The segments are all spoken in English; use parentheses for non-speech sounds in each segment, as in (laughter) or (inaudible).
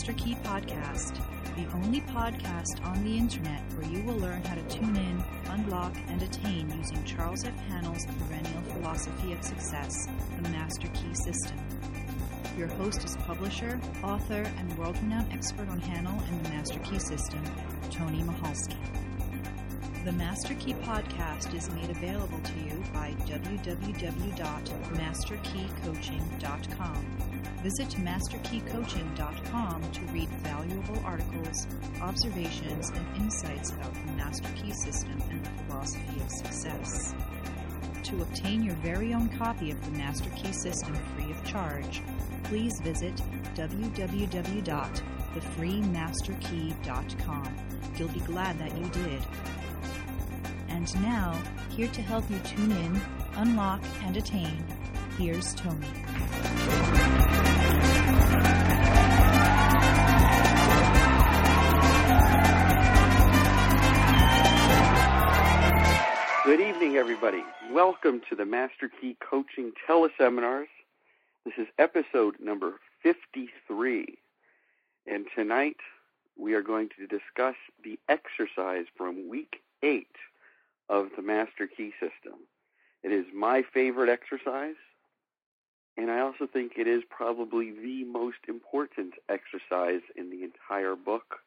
Master Key Podcast, the only podcast on the internet where you will learn how to tune in, unlock, and attain using Charles F. Haanel's perennial philosophy of success, the Master Key System. Your host is publisher, author, and world renowned expert on Haanel and the Master Key System, Tony Michalski. The Master Key Podcast is made available to you by www.masterkeycoaching.com. Visit masterkeycoaching.com to read valuable articles, observations, and insights about the Master Key System and the philosophy of success. To obtain your very own copy of the Master Key System free of charge, please visit www.thefreemasterkey.com. You'll be glad that you did. And now, here to help you tune in, unlock, and attain, here's Tony. Good evening, everybody. Welcome to the Master Key Coaching Teleseminars. This is episode number 53. And tonight we are going to discuss the exercise from week 8 of the Master Key System. It is my favorite exercise, and I also think it is probably the most important exercise in the entire book,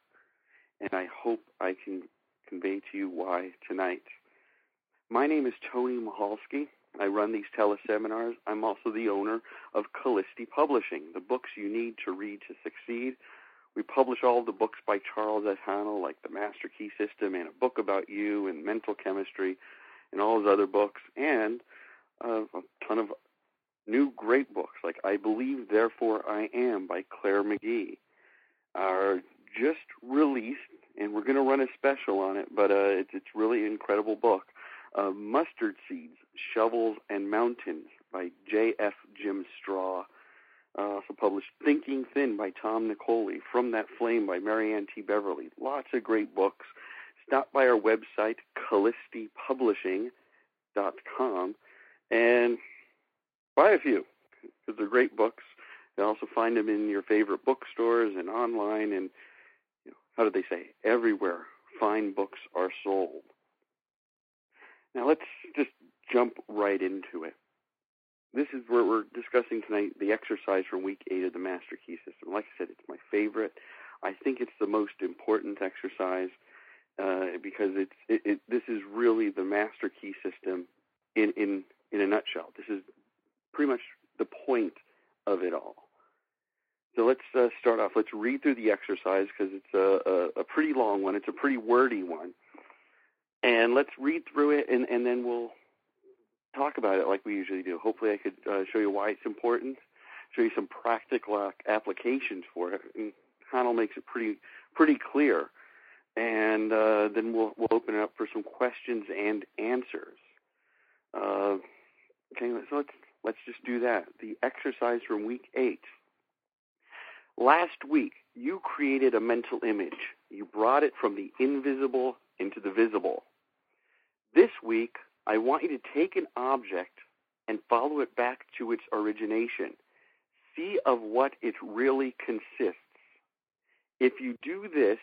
and I hope I can convey to you why tonight. My name is Tony Michalski. I run these teleseminars. I'm also the owner of Kallisti Publishing, the books you need to read to succeed. We publish all the books by Charles F. Haanel, like The Master Key System, and a book about you, and mental chemistry, and all his other books, and uh, a ton of new great books, like I Believe, Therefore I Am by Claire McGee, are just released, and we're going to run a special on it, but uh, it's, it's really an incredible book uh, Mustard Seeds, Shovels, and Mountains by J.F. Jim Straw. Uh, also published Thinking Thin by Tom Nicoli, From That Flame by Marianne T. Beverly. Lots of great books. Stop by our website, KallistiPublishing.com, and buy a few because they're great books. You also find them in your favorite bookstores and online, and you know, how do they say? Everywhere fine books are sold. Now let's just jump right into it. This is where we're discussing tonight the exercise from week eight of the Master Key System. Like I said, it's my favorite. I think it's the most important exercise uh, because it's it, it, this is really the Master Key System in in in a nutshell. This is pretty much the point of it all. So let's uh, start off. Let's read through the exercise because it's a, a, a pretty long one. It's a pretty wordy one and let's read through it, and, and then we'll talk about it like we usually do. Hopefully, I could uh, show you why it's important, show you some practical applications for it. And Haanel makes it pretty pretty clear, and uh, then we'll we'll open it up for some questions and answers. Uh, okay, so let's let's just do that. The exercise from week eight. Last week, you created a mental image. You brought it from the invisible into the visible. This week, I want you to take an object and follow it back to its origination. See of what it really consists. If you do this,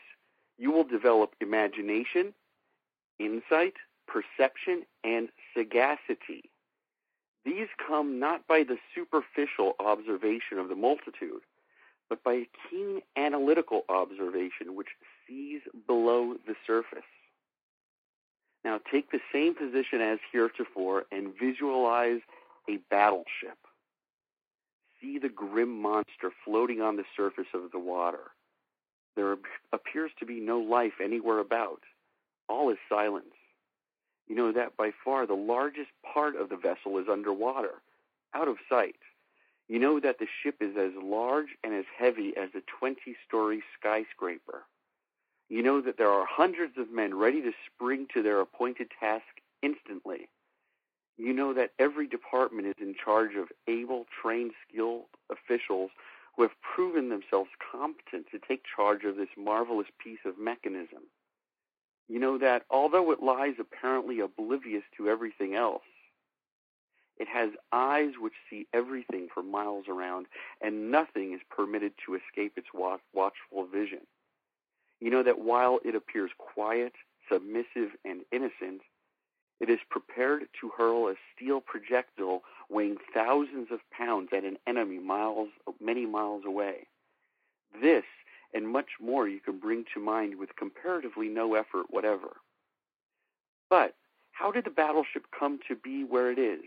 you will develop imagination, insight, perception, and sagacity. These come not by the superficial observation of the multitude, but by a keen analytical observation which sees below the surface. Now take the same position as heretofore and visualize a battleship. See the grim monster floating on the surface of the water. There appears to be no life anywhere about. All is silence. You know that by far the largest part of the vessel is underwater, out of sight. You know that the ship is as large and as heavy as a 20 story skyscraper. You know that there are hundreds of men ready to spring to their appointed task instantly. You know that every department is in charge of able, trained, skilled officials who have proven themselves competent to take charge of this marvelous piece of mechanism. You know that although it lies apparently oblivious to everything else, It has eyes which see everything for miles around, and nothing is permitted to escape its watchful vision. You know that while it appears quiet, submissive, and innocent, it is prepared to hurl a steel projectile weighing thousands of pounds at an enemy miles, many miles away. This and much more you can bring to mind with comparatively no effort whatever. But how did the battleship come to be where it is?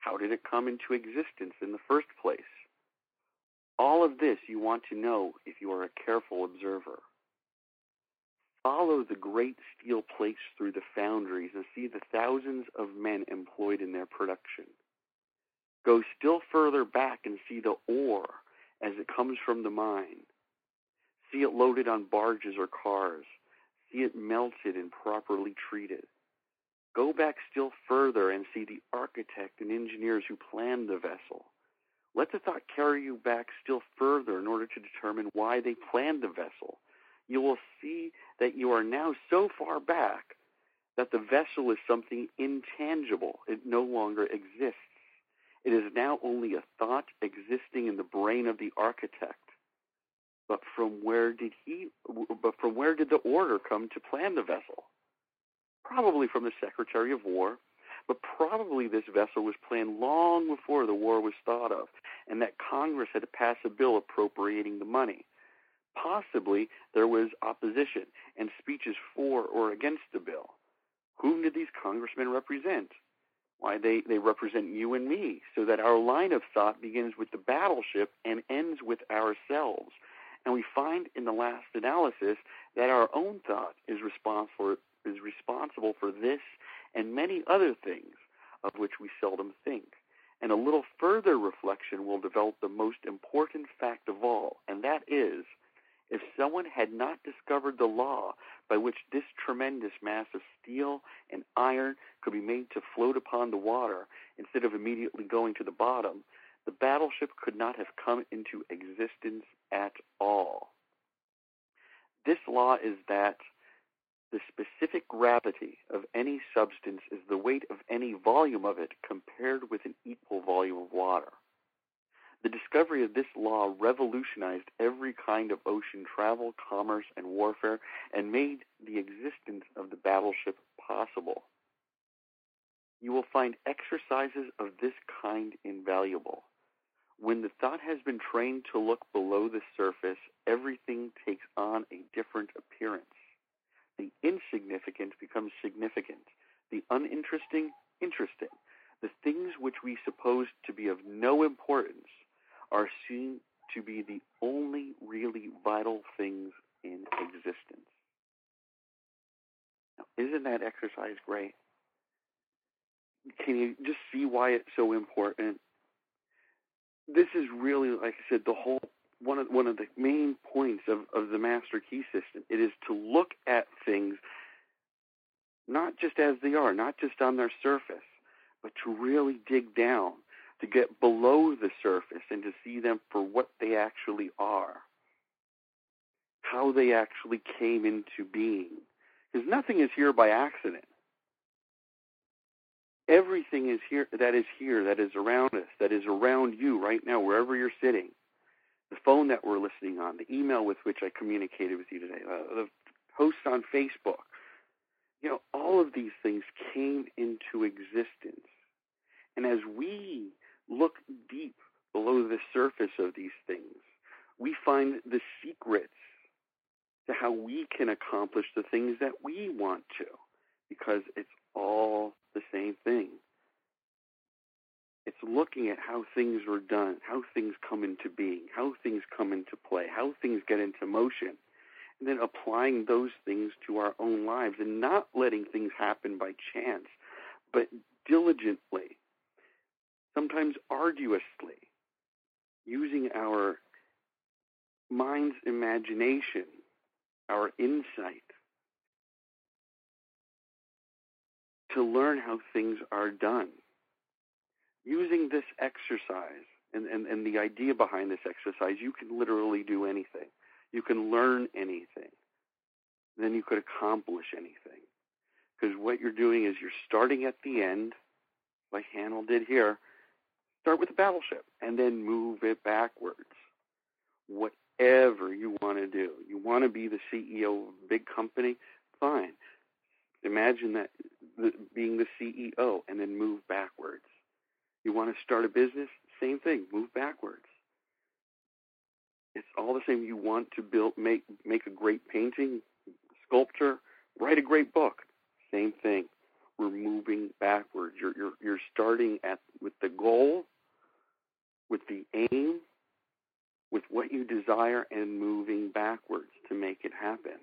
How did it come into existence in the first place? All of this you want to know if you are a careful observer. Follow the great steel plates through the foundries and see the thousands of men employed in their production. Go still further back and see the ore as it comes from the mine. See it loaded on barges or cars. See it melted and properly treated. Go back still further and see the architect and engineers who planned the vessel. Let the thought carry you back still further in order to determine why they planned the vessel you will see that you are now so far back that the vessel is something intangible. It no longer exists. It is now only a thought existing in the brain of the architect. But from where did he but from where did the order come to plan the vessel? Probably from the Secretary of War, but probably this vessel was planned long before the war was thought of, and that Congress had to pass a bill appropriating the money possibly there was opposition and speeches for or against the bill. Whom did these congressmen represent? Why, they, they represent you and me, so that our line of thought begins with the battleship and ends with ourselves. And we find in the last analysis that our own thought is responsible, is responsible for this and many other things of which we seldom think. And a little further reflection will develop the most important fact of all, and that is if someone had not discovered the law by which this tremendous mass of steel and iron could be made to float upon the water instead of immediately going to the bottom, the battleship could not have come into existence at. This law is that the specific gravity of any substance is the weight of any volume of it compared with an equal volume of water. The discovery of this law revolutionized every kind of ocean travel, commerce, and warfare, and made the existence of the battleship possible. You will find exercises of this kind invaluable. When the thought has been trained to look below the surface, everything takes on a different appearance. The insignificant becomes significant, the uninteresting, interesting. The things which we suppose to be of no importance are seen to be the only really vital things in existence. Now, isn't that exercise great? Can you just see why it's so important? This is really, like I said, the whole one of one of the main points of, of the master key system. It is to look at things not just as they are, not just on their surface, but to really dig down to get below the surface and to see them for what they actually are, how they actually came into being. Because nothing is here by accident. Everything is here that is here, that is around us, that is around you right now, wherever you're sitting. The phone that we're listening on, the email with which I communicated with you today, uh, the posts on Facebook. You know, all of these things came into existence. And as we look deep below the surface of these things, we find the secrets to how we can accomplish the things that we want to, because it's all the same thing. It's looking at how things are done, how things come into being, how things come into play, how things get into motion, and then applying those things to our own lives and not letting things happen by chance, but diligently sometimes arduously, using our mind's imagination, our insight, to learn how things are done. Using this exercise and, and, and the idea behind this exercise, you can literally do anything. You can learn anything. Then you could accomplish anything. Because what you're doing is you're starting at the end like Haanel did here, start with the battleship and then move it backwards. Whatever you want to do. You want to be the CEO of a big company? Fine. Imagine that the, being the CEO and then move backwards. You want to start a business? Same thing. Move backwards. It's all the same. You want to build, make make a great painting, sculpture, write a great book. Same thing. We're moving backwards. You're you're you're starting at with the goal, with the aim, with what you desire, and moving backwards to make it happen.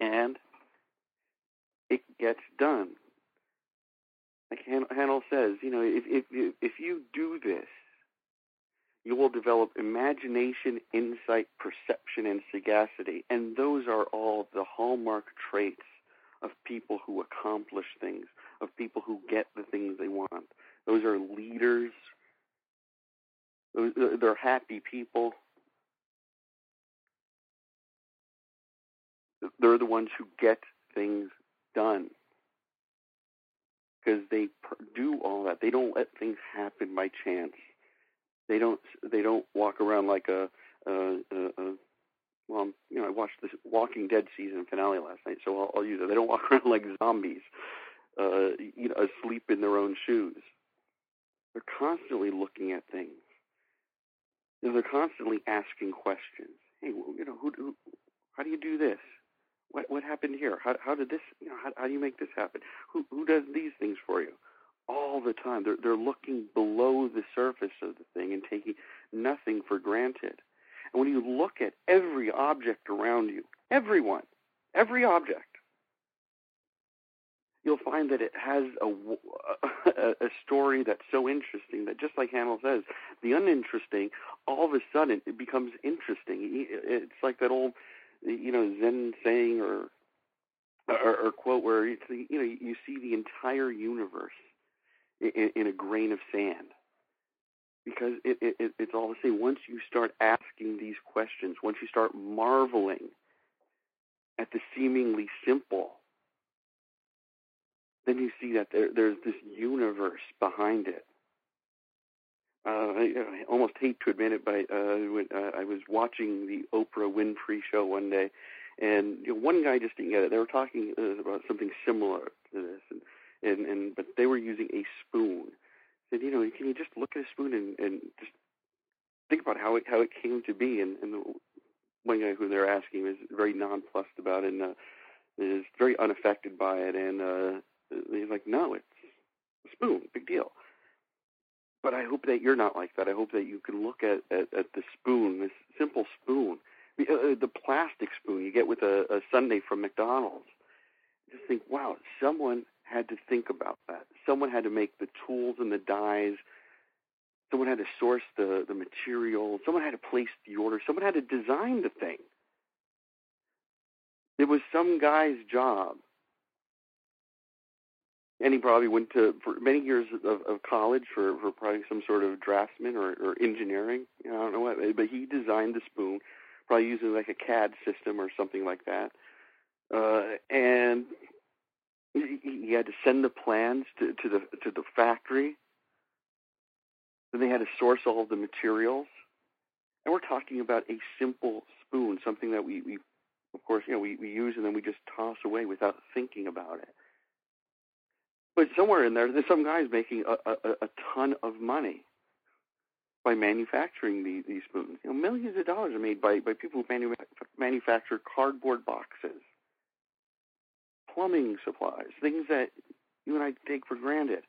And it gets done. Like Haanel says, you know, if if if you do this, you will develop imagination, insight, perception, and sagacity, and those are all the hallmark traits of people who accomplish things, of people who get the things they want. Those are leaders. They're happy people. They're the ones who get things done because they do all that. They don't let things happen by chance. They don't. They don't walk around like a, a, a, a well, you know, I watched the Walking Dead season finale last night, so I'll, I'll use it. They don't (laughs) walk around like zombies, uh, you know, asleep in their own shoes. They're constantly looking at things. You know, they're constantly asking questions. Hey, well, you know, who, who, how do you do this? What what happened here? How how did this? You know, how, how do you make this happen? Who who does these things for you? All the time, they're they're looking below the surface of the thing and taking nothing for granted. And when you look at every object around you, everyone, every object, you'll find that it has a, a, story that's so interesting that just like Haanel says, the uninteresting, all of a sudden it becomes interesting. It's like that old you know Zen saying or or, or quote where you know you see the entire universe in, in a grain of sand because it, it, it's all the same. Once you start asking these questions, once you start marveling at the seemingly simple, then you see that there, there's this universe behind it uh, I, I almost hate to admit it, but uh, when, uh, I was watching the Oprah Winfrey show one day, and you know, one guy just didn't get it. They were talking uh, about something similar to this, and, and and but they were using a spoon. Said, you know, can you just look at a spoon and, and just think about how it how it came to be? And, and the one guy who they're asking was very nonplussed about it and uh, is very unaffected by it, and uh, he's like, no, it's a spoon, big deal. But I hope that you're not like that. I hope that you can look at, at, at the spoon, this simple spoon, the, uh, the plastic spoon you get with a, a sundae from McDonald's. Just think, wow, someone had to think about that. Someone had to make the tools and the dies. Someone had to source the, the material. Someone had to place the order. Someone had to design the thing. It was some guy's job and he probably went to for many years of, of college for, for probably some sort of draftsman or, or engineering. You know, I don't know what, but he designed the spoon, probably using like a CAD system or something like that. Uh, and he, he had to send the plans to, to the to the factory. Then they had to source all of the materials. And we're talking about a simple spoon, something that we, we of course, you know, we, we use and then we just toss away without thinking about it. But somewhere in there, there's some guys making a, a, a ton of money by manufacturing the, these spoons. You know, millions of dollars are made by, by people who manu- manufacture cardboard boxes, plumbing supplies, things that you and I take for granted.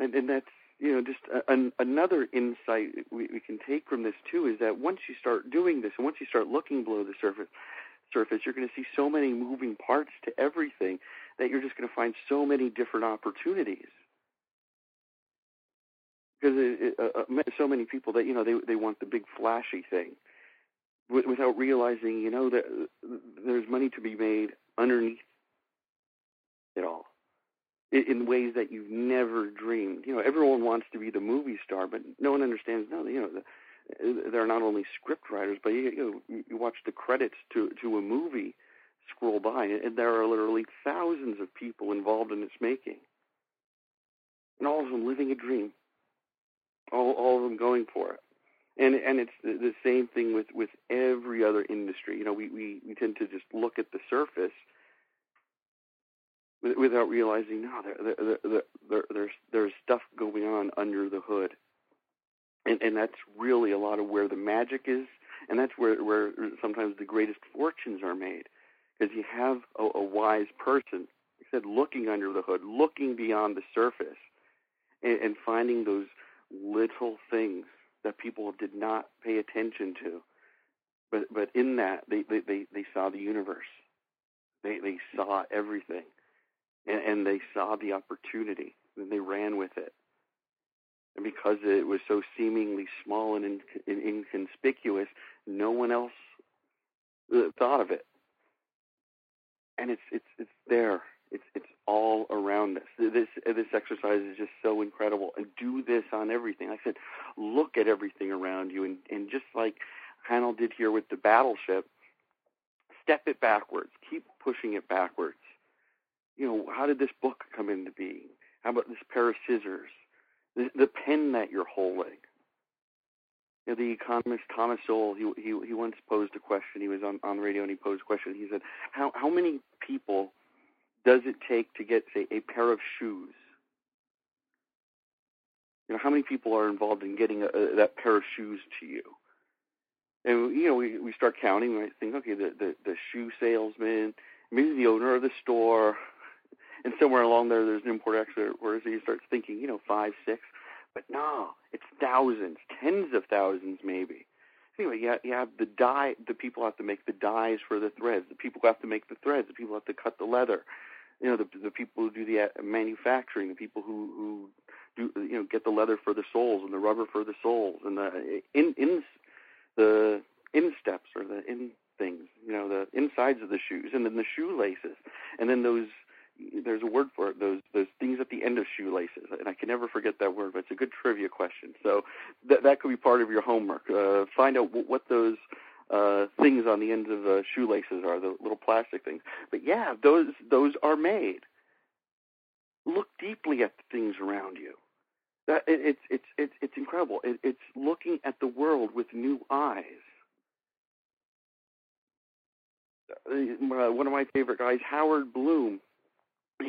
And, and that's you know just a, an, another insight we, we can take from this too is that once you start doing this and once you start looking below the surface, surface, you're going to see so many moving parts to everything that you're just going to find so many different opportunities. Because it, it, uh, uh so many people that you know they they want the big flashy thing, without realizing you know that uh, there's money to be made underneath it all, in ways that you've never dreamed. You know, everyone wants to be the movie star, but no one understands. No, you know, the, they're not only script writers, but you, you know, you watch the credits to to a movie scroll by, and there are literally thousands of people involved in its making. and all of them living a dream. All all of them going for it. And and it's the, the same thing with with every other industry. You know, we we we tend to just look at the surface without realizing no, there, there, there, there, there's there's stuff going on under the hood, and and that's really a lot of where the magic is, and that's where where sometimes the greatest fortunes are made, because you have a, a wise person, like I said, looking under the hood, looking beyond the surface, and, and finding those little things that people did not pay attention to, but but in that they they they, they saw the universe, they they saw everything and, and they saw the opportunity and they ran with it. And because it was so seemingly small and, in, and inconspicuous, no one else uh, thought of it. And it's it's it's there. It's it's all around us. This this exercise is just so incredible. And do this on everything. I said, look at everything around you, and and just like Haanel did here with the battleship, step it backwards. Keep pushing it backwards you know, how did this book come into being? How about this pair of scissors? The, the pen that you're holding. You know, the economist Thomas Sowell, he, he he once posed a question. He was on on the radio and he posed a question. He said, "How how many people does it take to get say a pair of shoes? You know, how many people are involved in getting a, a, that pair of shoes to you?" And you know, we we start counting. We think, okay, the the, the shoe salesman, maybe the owner of the store, and somewhere along there, there's an import export where you start thinking, you know, five, six, but no, it's thousands, tens of thousands, maybe. Anyway, have, you have the dye. The people have to make the dyes for the threads. The people have to make the threads. The people have to cut the leather. You know, the the people who do the uh, manufacturing. The people who who do you know get the leather for the soles and the rubber for the soles and the in in the insteps or the in things. You know, the insides of the shoes and then the shoelaces and then those there's a word for it those those things at the end of shoelaces and i can never forget that word but it's a good trivia question. So that that could be part of your homework. Uh, find out w- what those uh, things on the ends of uh, shoelaces are the little plastic things. But yeah those those are made. Look deeply at the things around you. That it, it's it's it's it's incredible. It, it's looking at the world with new eyes. Uh, one of my favorite guys, Howard Bloom,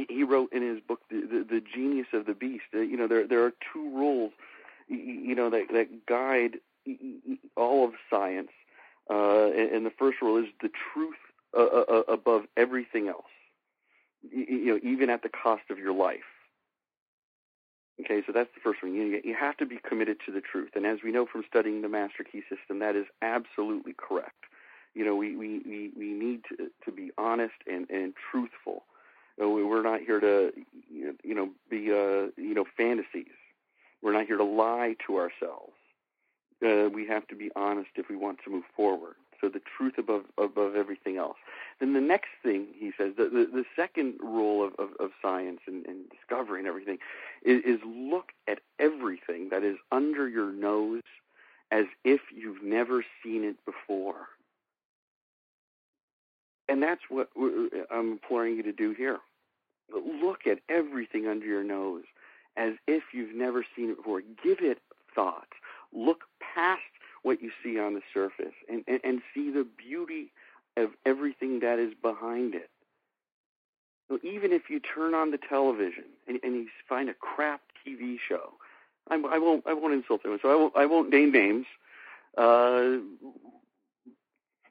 he wrote in his book the, the, the genius of the beast uh, you know there there are two rules you know that that guide all of science. Uh and, and the first rule is the truth uh, uh, uh, above everything else you, you know even at the cost of your life. Okay so that's the first one. You you have to be committed to the truth. And as we know from studying the master key system that is absolutely correct. You know we we we, we need to to be honest and and truthful we're not here to, you know, be, uh, you know, fantasies. We're not here to lie to ourselves. Uh, we have to be honest if we want to move forward. So the truth above above everything else. Then the next thing he says, the the, the second rule of, of, of science and, and discovery and everything, is, is look at everything that is under your nose as if you've never seen it before. And that's what I'm imploring you to do here. Look at everything under your nose as if you've never seen it before. Give it thought. Look past what you see on the surface and, and, and see the beauty of everything that is behind it. So even if you turn on the television and, and you find a crap TV show, I, I won't I won't insult anyone, so I won't I won't name names. Uh,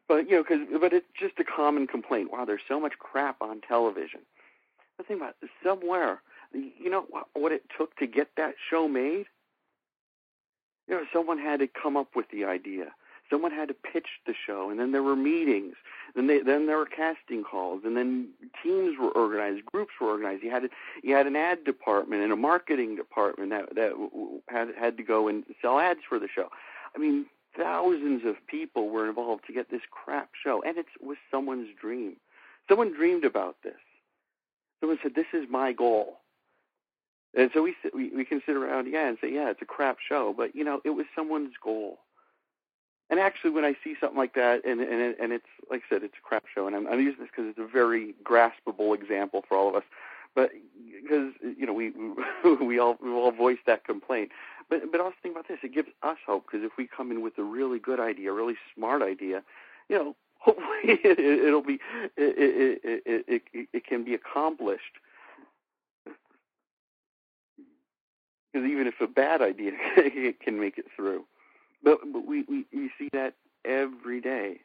but you know, because but it's just a common complaint. Wow, there's so much crap on television. But think about it, somewhere. You know what it took to get that show made? You know, someone had to come up with the idea. Someone had to pitch the show, and then there were meetings. Then they, then there were casting calls, and then teams were organized, groups were organized. You had to, you had an ad department and a marketing department that that had had to go and sell ads for the show. I mean, thousands of people were involved to get this crap show, and it was someone's dream. Someone dreamed about this. Someone said, "This is my goal," and so we we, we can sit around, yeah, and say, "Yeah, it's a crap show," but you know, it was someone's goal. And actually, when I see something like that, and and and it's like I said, it's a crap show, and I'm, I'm using this because it's a very graspable example for all of us. But because you know we (laughs) we all we all voice that complaint. But but also think about this: it gives us hope because if we come in with a really good idea, a really smart idea, you know, hopefully (laughs) it, will be it, it, it, it, it can be accomplished. Because even if a bad idea (laughs) can make it through, but but we, we we see that every day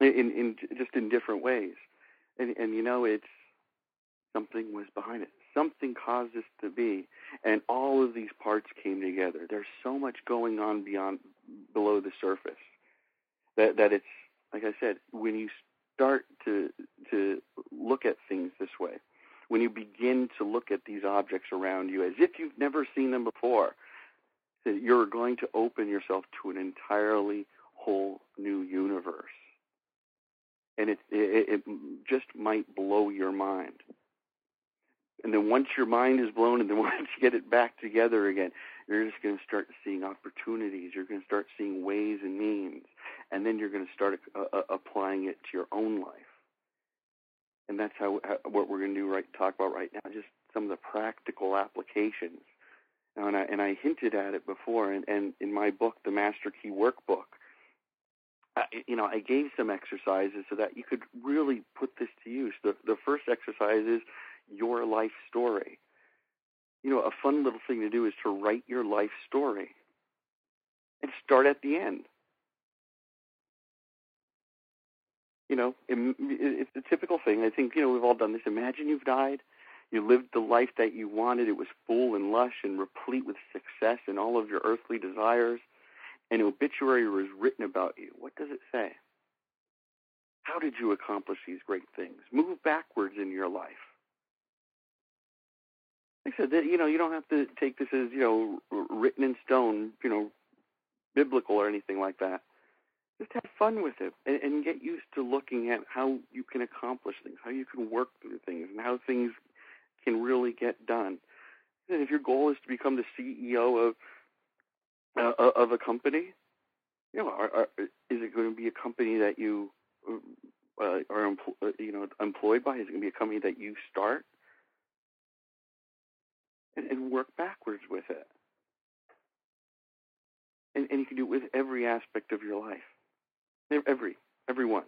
in in just in different ways, and and you know it's something was behind it. Something caused this to be, and all of these parts came together. There's so much going on beyond below the surface that that it's like I said, when you start to to look at things this way, when you begin to look at these objects around you as if you've never seen them before, you're going to open yourself to an entirely whole new universe, and it it, it just might blow your mind. And then once your mind is blown, and then (laughs) once you get it back together again, you're just going to start seeing opportunities. You're going to start seeing ways and means, and then you're going to start uh, uh, applying it to your own life. And that's how, how what we're going to do right talk about right now. Just some of the practical applications. And I, and I hinted at it before, and, and in my book, the Master Key Workbook, I, you know, I gave some exercises so that you could really put this to use. The the first exercise is your life story you know, a fun little thing to do is to write your life story and start at the end. You know, it's a typical thing. I think, you know, we've all done this. Imagine you've died. You lived the life that you wanted. It was full and lush and replete with success and all of your earthly desires. An obituary was written about you. What does it say? How did you accomplish these great things? Move backwards in your life like I said, that, you know, you don't have to take this as you know written in stone, you know, biblical or anything like that. Just have fun with it and, and get used to looking at how you can accomplish things, how you can work through things, and how things can really get done. And if your goal is to become the CEO of uh, of a company, you know, are, are, is it going to be a company that you uh, are empl- uh, you know employed by? Is it going to be a company that you start? And, and work backwards with it. And, and you can do it with every aspect of your life, every every one.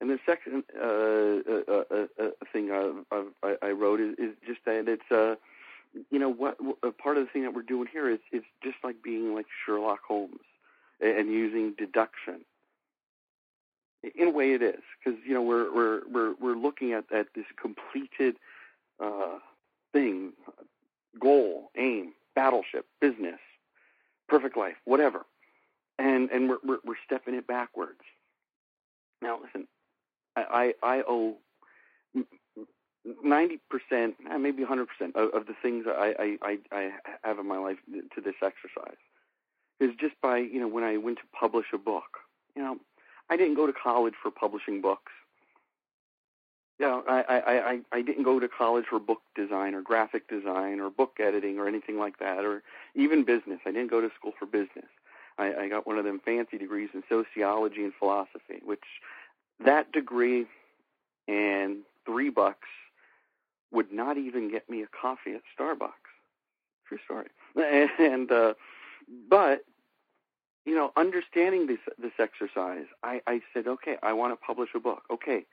And the second uh, uh, uh, uh thing I, I, wrote is, is, just that it's uh, you know what part of the thing that we're doing here is is just like being like Sherlock Holmes and using deduction. In a way, it is because you know we're we're we're we're looking at at this completed uh, thing, goal, aim, battleship, business, perfect life, whatever, and and we're we're, we're stepping it backwards. Now, listen, I I, I owe ninety percent, eh, maybe hundred percent of, of the things I, I I have in my life to this exercise. Is just by you know when I went to publish a book. You know, I didn't go to college for publishing books. Know, I, I, I, I didn't go to college for book design or graphic design or book editing or anything like that, or even business. I didn't go to school for business. I, I got one of them fancy degrees in sociology and philosophy, which that degree and three bucks would not even get me a coffee at Starbucks. True story. (laughs) And uh, but you know, understanding this this exercise, I, I said, okay, I want to publish a book. Okay,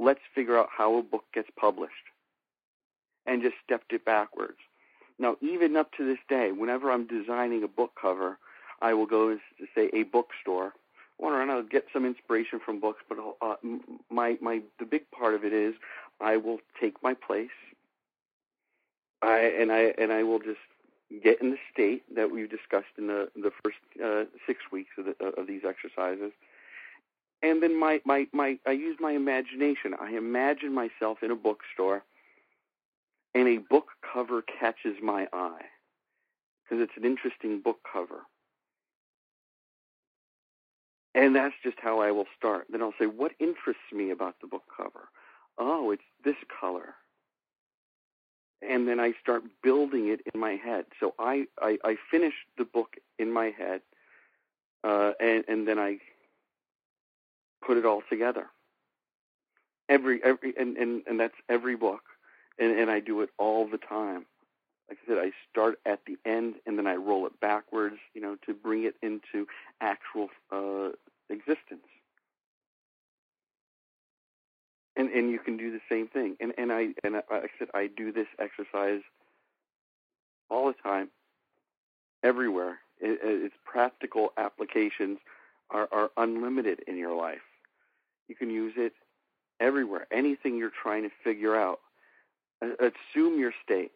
let's figure out how a book gets published and just stepped it backwards. Now, even up to this day, whenever I'm designing a book cover, I will go to say a bookstore. and I'll get some inspiration from books, but uh, my my the big part of it is I will take my place. I and I and I will just get in the state that we've discussed in the the first uh, six weeks of, the, of these exercises, and then my, my, my I use my imagination. I imagine myself in a bookstore and a book cover catches my eye because it's an interesting book cover. And that's just how I will start. Then I'll say, what interests me about the book cover? Oh, it's this color. And then I start building it in my head. So I, I, I finish the book in my head, uh, and, and then I put it all together. Every every and, and, and that's every book. and and I do it all the time. Like I said, I start at the end and then I roll it backwards, you know, to bring it into actual uh, existence. And and you can do the same thing. And and I and I, like I said, I do this exercise all the time, everywhere. It, its practical applications are, are unlimited in your life. You can use it everywhere. Anything you're trying to figure out. Assume your state.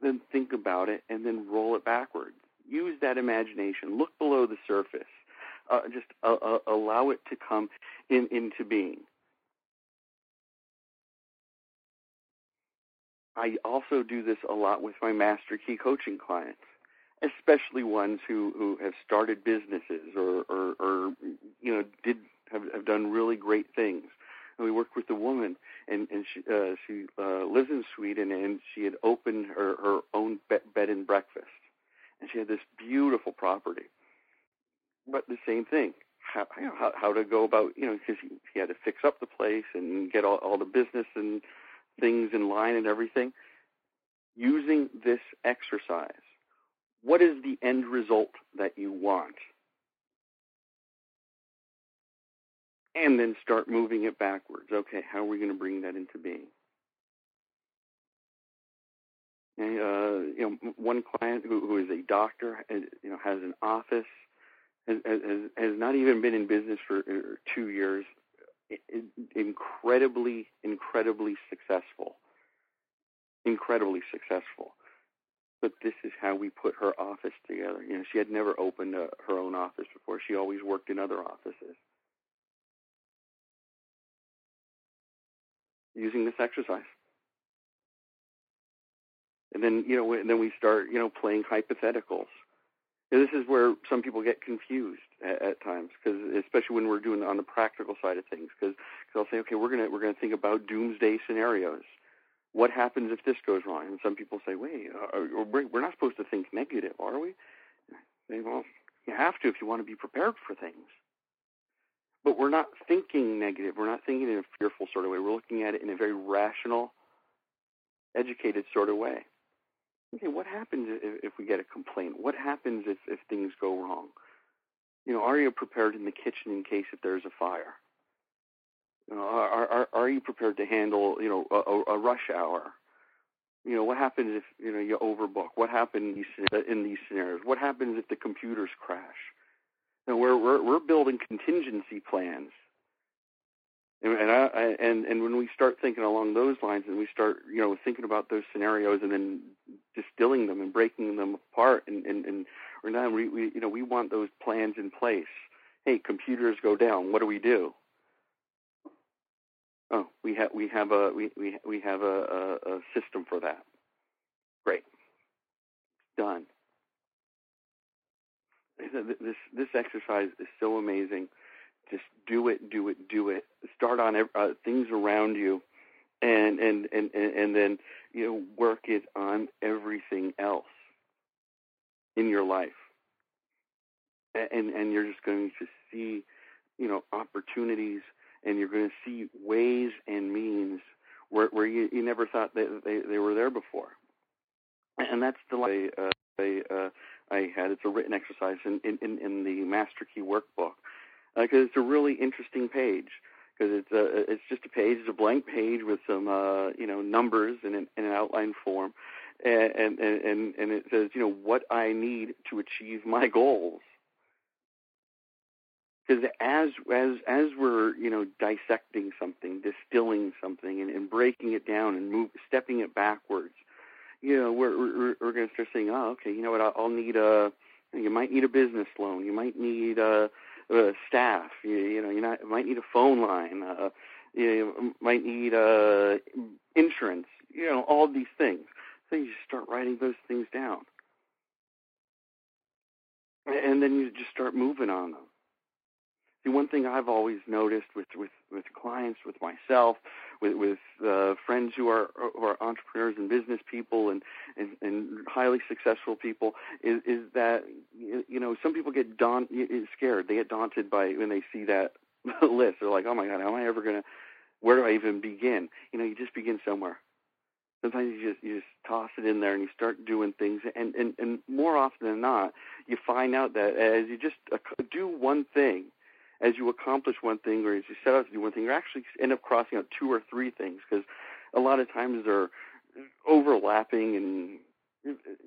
Then think about it and then roll it backwards. Use that imagination. Look below the surface. Uh, just uh, uh, allow it to come in, into being. I also do this a lot with my Master Key coaching clients, especially ones who, who have started businesses or, or, or you know did have, have done really great things. And we worked with a woman, and and she uh, she uh, lives in Sweden, and she had opened her her own bed, bed and breakfast, and she had this beautiful property. But the same thing, how how, how to go about you know because he, he had to fix up the place and get all, all the business and things in line and everything. Using this exercise, what is the end result that you want? and then start moving it backwards. Okay, how are we going to bring that into being? And, uh, you know, one client who, who is a doctor, has, you know, has an office, has, has, has not even been in business for uh, two years. Incredibly, incredibly successful. Incredibly successful. But this is how we put her office together. You know, she had never opened a, her own office before. She always worked in other offices. using this exercise. And then, you know, and then we start, you know, playing hypotheticals. And this is where some people get confused at, at times, because especially when we're doing on the practical side of things, because I'll say, okay, we're gonna we're gonna think about doomsday scenarios. What happens if this goes wrong? And some people say, wait, uh, we're not supposed to think negative, are we? Say, well, you have to if you want to be prepared for things but we're not thinking negative. We're not thinking in a fearful sort of way. We're looking at it in a very rational, educated sort of way. Okay, what happens if, if we get a complaint? What happens if, if things go wrong? You know, are you prepared in the kitchen in case if there's a fire? You know, are, are, are you prepared to handle, you know, a, a rush hour? You know, what happens if, you know, you overbook? What happens in these scenarios? What happens if the computers crash? And we're we're we're building contingency plans. And and, I, and and when we start thinking along those lines, and we start you know thinking about those scenarios, and then distilling them and breaking them apart, and and and or now we, we you know we want those plans in place. Hey, computers go down. What do we do? Oh, we have we have a we we we have a, a, a system for that. Great, done this this exercise is so amazing. Just do it, do it, do it. Start on uh, things around you, and, and and and then you know work it on everything else in your life, and and you're just going to see you know opportunities, and you're going to see ways and means where where you, you never thought that they, they were there before, and that's the way. Uh, a, uh, I had. It's a written exercise in, in, in the Master Key workbook because uh, it's a really interesting page because it's a it's just a page, it's a blank page with some uh, you know numbers in an, in an outline form, and, and and and it says you know what I need to achieve my goals. Because as as as we're you know dissecting something, distilling something, and, and breaking it down and move, stepping it backwards, you know, we're we're, we're going to start saying, oh, okay, you know what? I'll, I'll need a, you might need a business loan, you might need a, a staff, you, you know, you not, might need a phone line, uh, you might need uh, insurance, you know, all these things. So you just start writing those things down, and then you just start moving on them. See, one thing I've always noticed with with with clients, with myself, with with uh, friends who are who are entrepreneurs and business people and, and and highly successful people is is that you know some people get daunt scared. They get daunted by when they see that (laughs) list. They're like, oh my god, how am I ever gonna where do I even begin? You know, you just begin somewhere. Sometimes you just you just toss it in there and you start doing things, and and and more often than not, you find out that as you just do one thing, as you accomplish one thing, or as you set out to do one thing, you actually end up crossing out two or three things because a lot of times they're overlapping and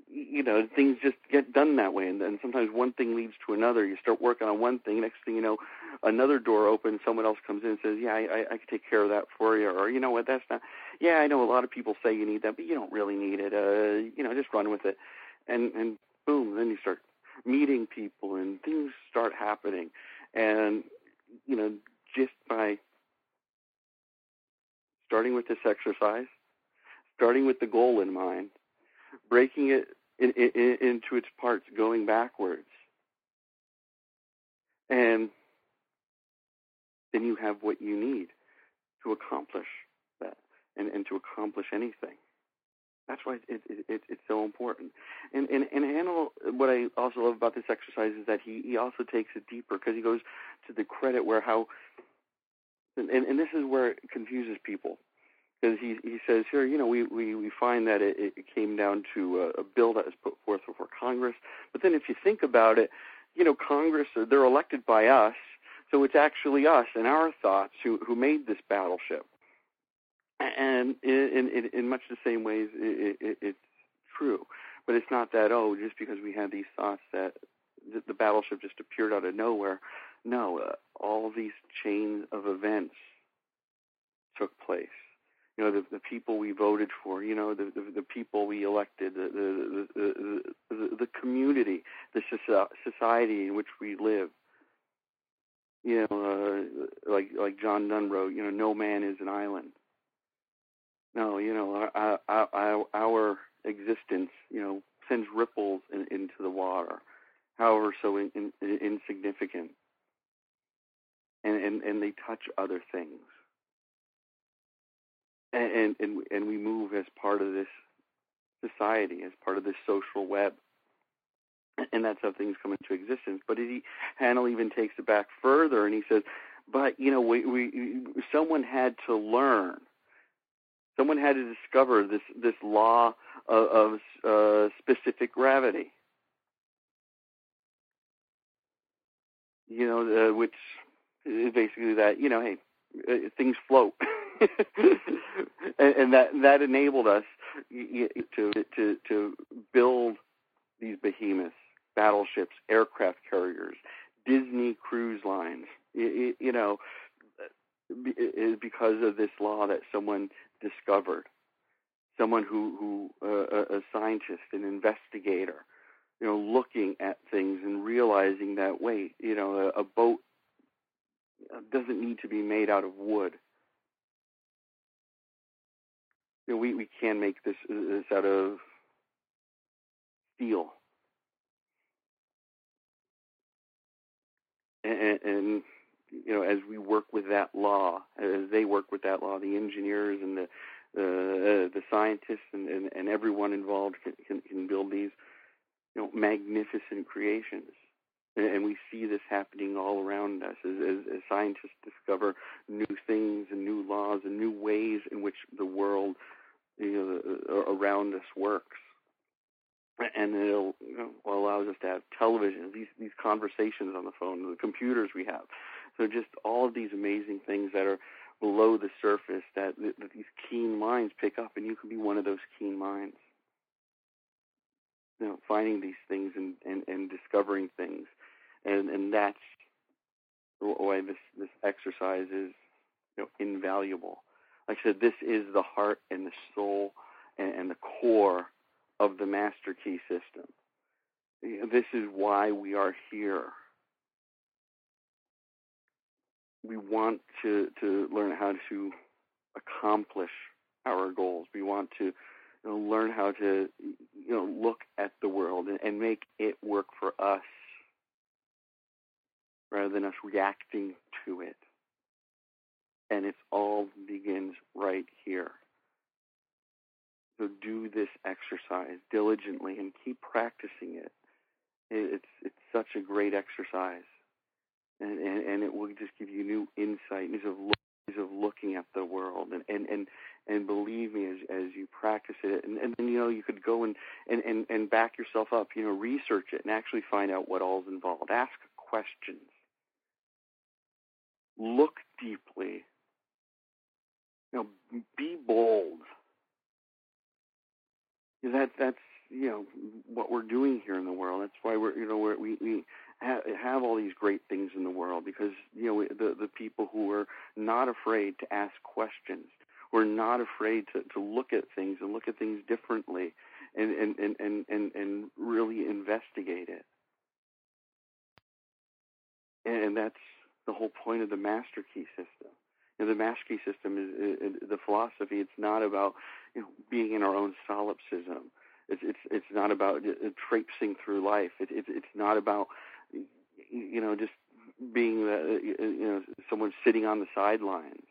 you know things just get done that way. And then sometimes one thing leads to another. You start working on one thing. Next thing you know another door opens someone else comes in and says yeah i i, I can take care of that for you. Or you know what? That's not yeah i know a lot of people say you need that but you don't really need it. Uh you know just run with it. And and boom then you start meeting people and things start happening and you know just by starting with this exercise starting with the goal in mind breaking it in, in, into its parts, going backwards. And then you have what you need to accomplish that and, and to accomplish anything. That's why it, it, it, it's so important. And, and, and Haanel, what I also love about this exercise is that he, he also takes it deeper because he goes to the credit where how, and, and this is where it confuses people because he he says here, you know, we we, we find that it, it came down to a, a bill that was put forth before Congress. But then, if you think about it, you know, Congress they're elected by us, so it's actually us and our thoughts who who made this battleship. And in in, in much the same ways, it, it, it's true. But it's not that oh, just because we had these thoughts that the, battleship just appeared out of nowhere. No, uh, all these chains of events took place you know the the people we voted for, you know the the, the people we elected, the the, the the the community, the society in which we live. You know, uh, like like John Donne wrote, you know, no man is an island. No, you know, our our, our existence, you know, sends ripples in, into the water, however so in, in, insignificant, and, and and they touch other things and and and we move as part of this society, as part of this social web, and that's how things come into existence. But he Haanel even takes it back further, and he says, "But you know, we, we someone had to learn." Someone had to discover this this law of, of uh, specific gravity. You know, uh, which is basically that you know, hey, uh, things float. (laughs) and, and that that enabled us to to to build these behemoths, battleships, aircraft carriers, Disney cruise lines. You, you know, because of this law that someone discovered, someone who who uh, a scientist, an investigator, you know, looking at things and realizing that wait, you know, a, a boat doesn't need to be made out of wood you know, we we can make this this out of steel. And, and you know, as we work with that law, as they work with that law, the engineers and the uh, the scientists and, and, and everyone involved can, can, can build these, you know, magnificent creations. And we see this happening all around us as, as, as scientists discover new things and new laws and new ways in which the world you know, around us works. And it'll you know, allows us to have television, these these conversations on the phone, the computers we have. So just all of these amazing things that are below the surface that, that, these keen minds pick up, and you can be one of those keen minds you know, finding these things and, and, and discovering things. And, and that's why this, this exercise is you know, invaluable. Like I said, this is the heart and the soul and, and the core of the master key system. This is why we are here. We want to, to learn how to accomplish our goals. We want to you know, learn how to you know look at the world and, and make it work for us rather than us reacting to it. And it all begins right here. So do this exercise diligently and keep practicing it. It's it's such a great exercise, and, and, and it will just give you new insight, ways of look, of looking at the world, and and and, and believe me, as as you practice it, and, and then you know you could go and, and and and back yourself up, you know, research it, and actually find out what all's involved. Ask questions. Look deeply. You know, be bold. That that's you know what we're doing here in the world. That's why we're you know we're, we we ha- have all these great things in the world because you know the the people who are not afraid to ask questions, who are not afraid to to look at things and look at things differently, and and and and and, and really investigate it. And that's the whole point of the master key system. Know, the master key system is, is, is the philosophy. It's not about you know, being in our own solipsism. It's it's it's not about uh, traipsing through life. It, it, it's not about you know just being uh, the, you know someone sitting on the sidelines.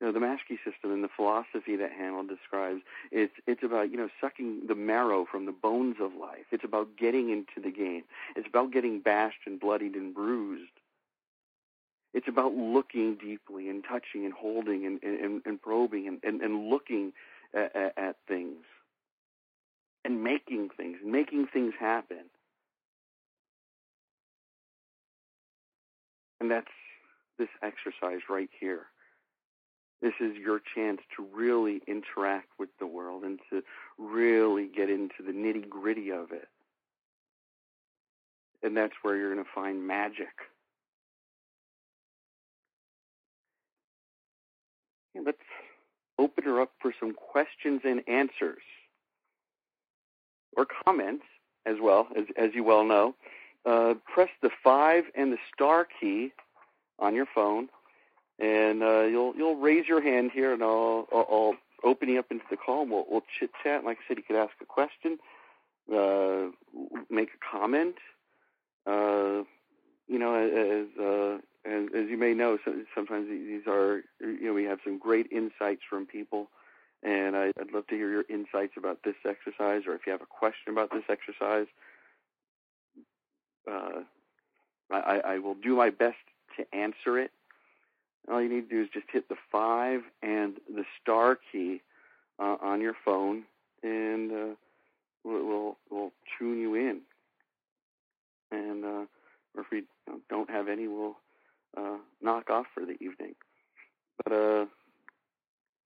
You know the Master Key system and the philosophy that Haanel describes. It's it's about you know sucking the marrow from the bones of life. It's about getting into the game. It's about getting bashed and bloodied and bruised. It's about looking deeply and touching and holding and and, and probing and, and, and looking at, at things and making things, making things happen. And that's this exercise right here. This is your chance to really interact with the world and to really get into the nitty gritty of it. And that's where you're going to find magic. let's open her up for some questions and answers or comments as well, as, as you well know. Uh, press the five and the star key on your phone, and uh, you'll you'll raise your hand here, and I'll, I'll, open you up into the call. And we'll, we'll chit chat. Like I said, you could ask a question, uh, make a comment. Uh, you know, as, uh, as as you may know, sometimes these are you know we have some great insights from people and I, would love to hear your insights about this exercise, or if you have a question about this exercise. Uh, I, I, will do my best to answer it. All you need to do is just hit the five and the star key uh, on your phone, and uh, we'll, we'll, we'll tune you in. And uh, or if we don't have any, we'll uh, knock off for the evening. But uh, if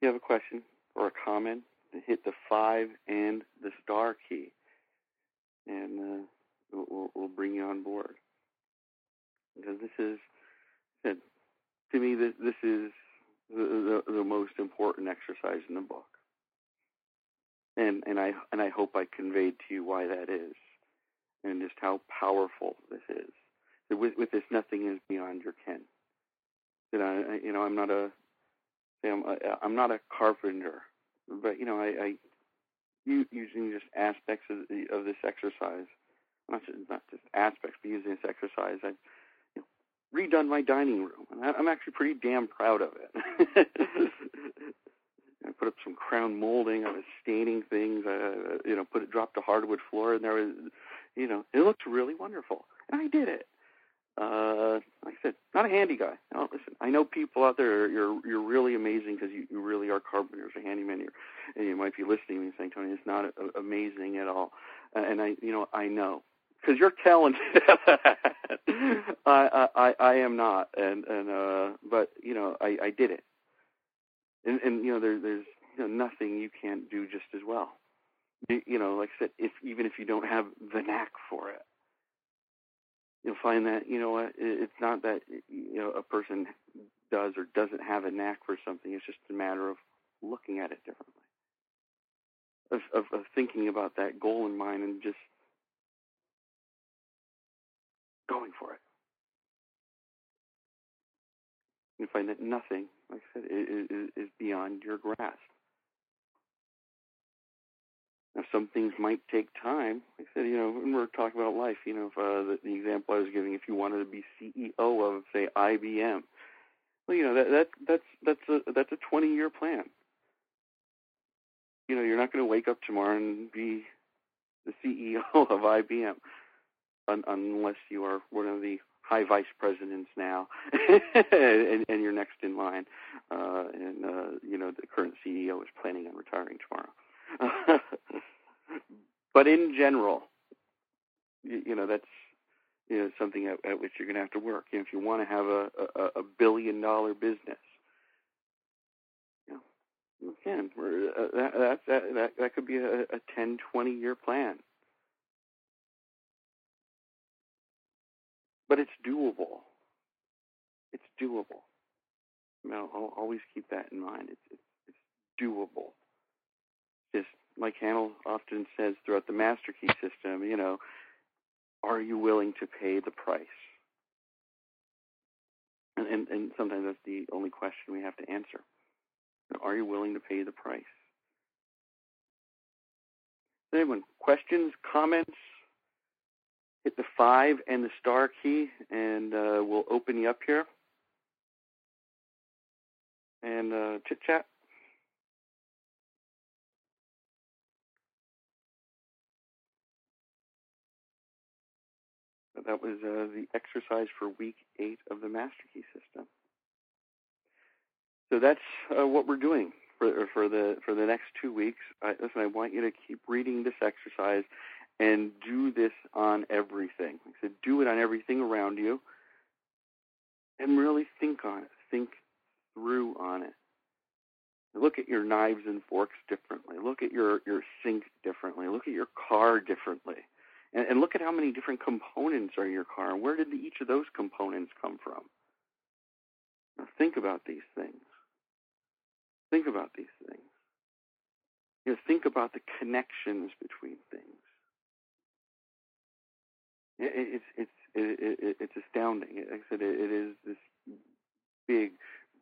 you have a question, or a comment, hit the five and the star key, and we'll, we'll bring you on board. Because this is, to me, this, this is the, the, the most important exercise in the book, and and I and I hope I conveyed to you why that is, and just how powerful this is. That with, with this, nothing is beyond your ken. That I, you know, I'm not a I'm, I'm not a carpenter, but you know, I, I using just aspects of, the, of this exercise, not just, not just aspects, but using this exercise, I you know, redone my dining room, and I, I'm actually pretty damn proud of it. (laughs) I put up some crown molding. I was staining things. Uh, you know, put it dropped a hardwood floor, and there was, you know, it looked really wonderful, and I did it uh, like I said, not a handy guy. No, listen, I know people out there. You're you're really amazing because you, you really are carpenters or handymen. You're, and you might be listening and saying, Tony, it's not a, amazing at all. Uh, and I, you know, I know because you're talented. (laughs) I, I I am not, and and uh, but you know, I I did it. And and you know, there there's you know, nothing you can't do just as well. You, know, like I said, if even if you don't have the knack for it you'll find that you know what it's not that you know a person does or doesn't have a knack for something. It's just a matter of looking at it differently, of, of, of thinking about that goal in mind and just going for it. You find that nothing, like I said, is, is beyond your grasp. Now, some things might take time. Like I said, you know, when we're talking about life, you know, if, uh, the, the example I was giving, if you wanted to be CEO of, say, IBM, well, you know, that, that that's that's a that's a 20 year plan. You know, you're not going to wake up tomorrow and be the CEO (laughs) of IBM un- unless you are one of the high vice presidents now, (laughs) and, and you're next in line. Uh, and uh, you know, the current CEO is planning on retiring tomorrow. (laughs) but in general, you, you know that's you know something at, at which you're going to have to work. You know, if you want to have a, a, a billion dollar business, you know, you can. Uh, that, that that that that could be a, a 10, 20 year plan. But it's doable. It's doable. You know, I'll always keep that in mind. It's it's, it's doable. Just like Haanel often says throughout the master key system, you know, are you willing to pay the price? And, and, and sometimes that's the only question we have to answer. Are you willing to pay the price? Anyone, questions, comments? Hit the five and the star key, and uh, we'll open you up here and uh, chit chat. that was uh, the exercise for week eight of the Master Key system. So that's uh, what we're doing for for the for the next two weeks. I, listen, I want you to keep reading this exercise and do this on everything. I said, do it on everything around you, and really think on it. Think through on it. Look at your knives and forks differently. Look at your your sink differently. Look at your car differently and, and look at how many different components are in your car, and where did each of those components come from? Now think about these things. Think about these things. You know, think about the connections between things. It, it's it's it, it, it's astounding. Like I said, it, is this big,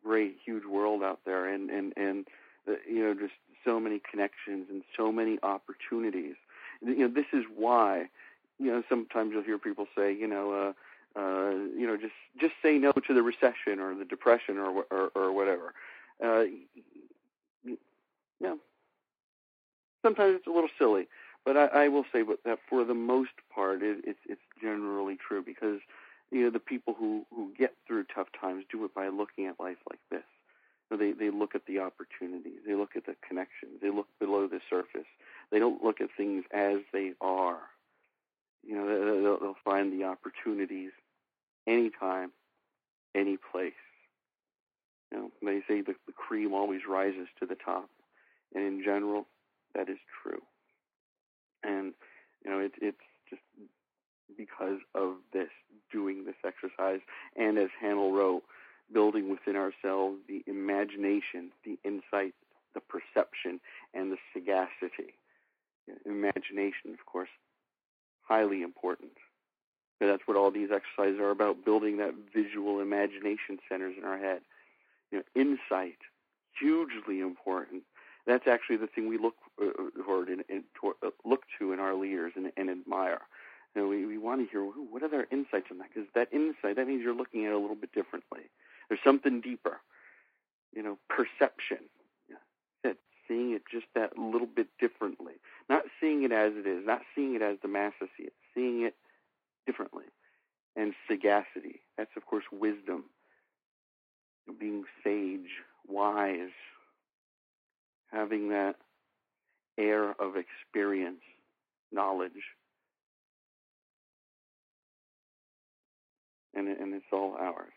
great, huge world out there, and and and uh, you know, just so many connections and so many opportunities. You know, this is why you know, sometimes you'll hear people say, you know, uh, uh, you know, just just say no to the recession or the depression or or, or whatever. Uh, know, sometimes it's a little silly, but I, I will say that for the most part, it, it's it's generally true because you know the people who who get through tough times do it by looking at life like this. So they they look at the opportunities, they look at the connections, they look below the surface. They don't look at things as they are you know, they'll, they'll find the opportunities anytime, any place. You know, they say the, the cream always rises to the top, and in general, that is true. And you know, it, it's just because of this, doing this exercise, and as Haanel wrote, building within ourselves the imagination, the insight, the perception, and the sagacity. Imagination, of course, highly important. That's what all these exercises are about, building that visual imagination centers in our head. You know, insight, hugely important. That's actually the thing we look uh, toward and, uh, look to in our leaders and, and admire. You know, we, we want to hear what are their insights on that because that insight that means you're looking at it a little bit differently. There's something deeper. You know, perception seeing it just that little bit differently. Not seeing it as it is, not seeing it as the masses see it, seeing it differently. And sagacity. That's, of course, wisdom. Being sage, wise, having that air of experience, knowledge. And, and it's all ours.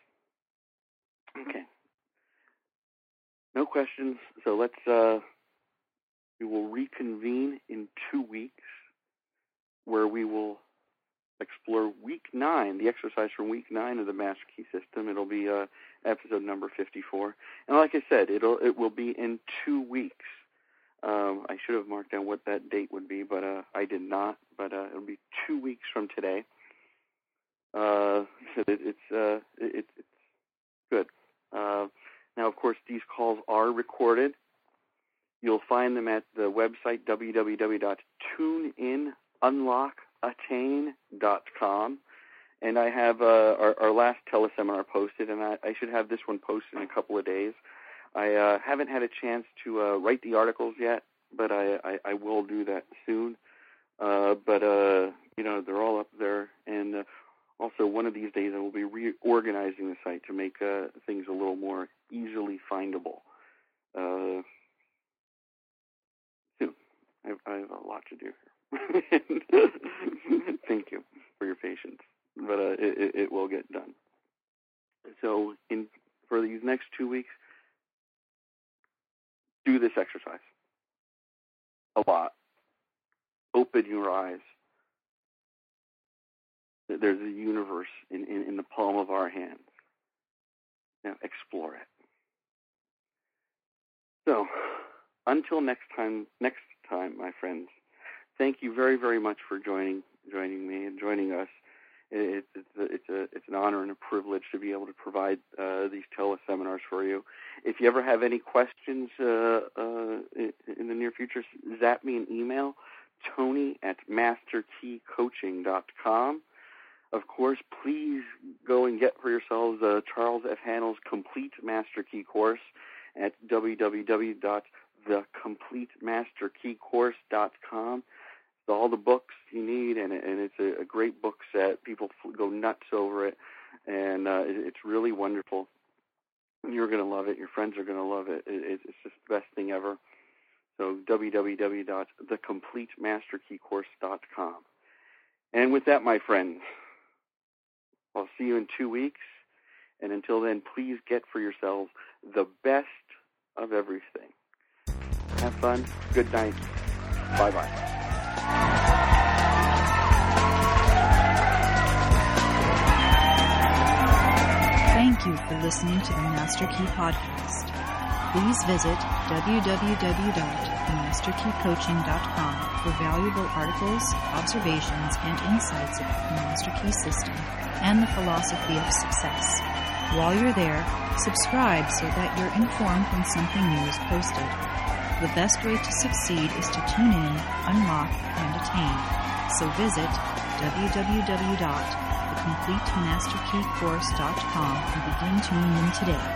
Okay. No questions. So let's uh, we will reconvene in two weeks where we will explore week nine, the exercise from week nine of the Master Key System. It'll be uh, episode number 54. And like I said, it'll it will be in two weeks. Um, I should have marked down what that date would be, but uh, I did not. But uh, it'll be two weeks from today. Uh, it, it's uh, it, it's good. Uh, now, of course, these calls are recorded. You'll find them at the website www.tuneinunlockattain.com. And I have uh, our, our last teleseminar posted, and I, I should have this one posted in a couple of days. I uh, haven't had a chance to uh, write the articles yet, but I, I, I will do that soon. Uh, but uh, you know, they're all up there, and uh, also one of these days I will be reorganizing the site to make uh, things a little more easily findable. Uh, I have, I have a lot to do here. (laughs) Thank you but uh, it, it will get done. So, in for these next two weeks, do this exercise a lot. Open your eyes. There's a universe in, in, in the palm of our hands. Now explore it. So, until next time, next time, my friends, thank you very, very much for joining joining me and joining us. It's it's a, it's, a, it's an honor and a privilege to be able to provide uh, these teleseminars for you. If you ever have any questions uh, uh, in the near future, zap me an email, Tony at masterkeycoaching.com. Of course, please go and get for yourselves uh, Charles F. Haanel's complete Master Key course at www.thecompletemasterkeycourse.com. All the books you need, and, and it's a, a great book set. People go nuts over it, and uh, it's really wonderful. You're going to love it. Your friends are going to love it. it. It's just the best thing ever. So www.thecompletemasterkeycourse.com. And with that, my friends, I'll see you in two weeks. And until then, please get for yourselves the best of everything. Have fun. Good night. Bye bye. Thank you for listening to the Master Key Podcast. Please visit www.themasterkeycoaching.com for valuable articles, observations, and insights about the Master Key system and the philosophy of success. While you're there, subscribe so that you're informed when something new is posted. The best way to succeed is to tune in, unlock, and attain. So visit www.thecompletemasterkeycourse.com and begin tuning in today.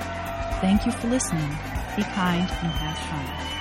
Thank you for listening. Be kind and have fun.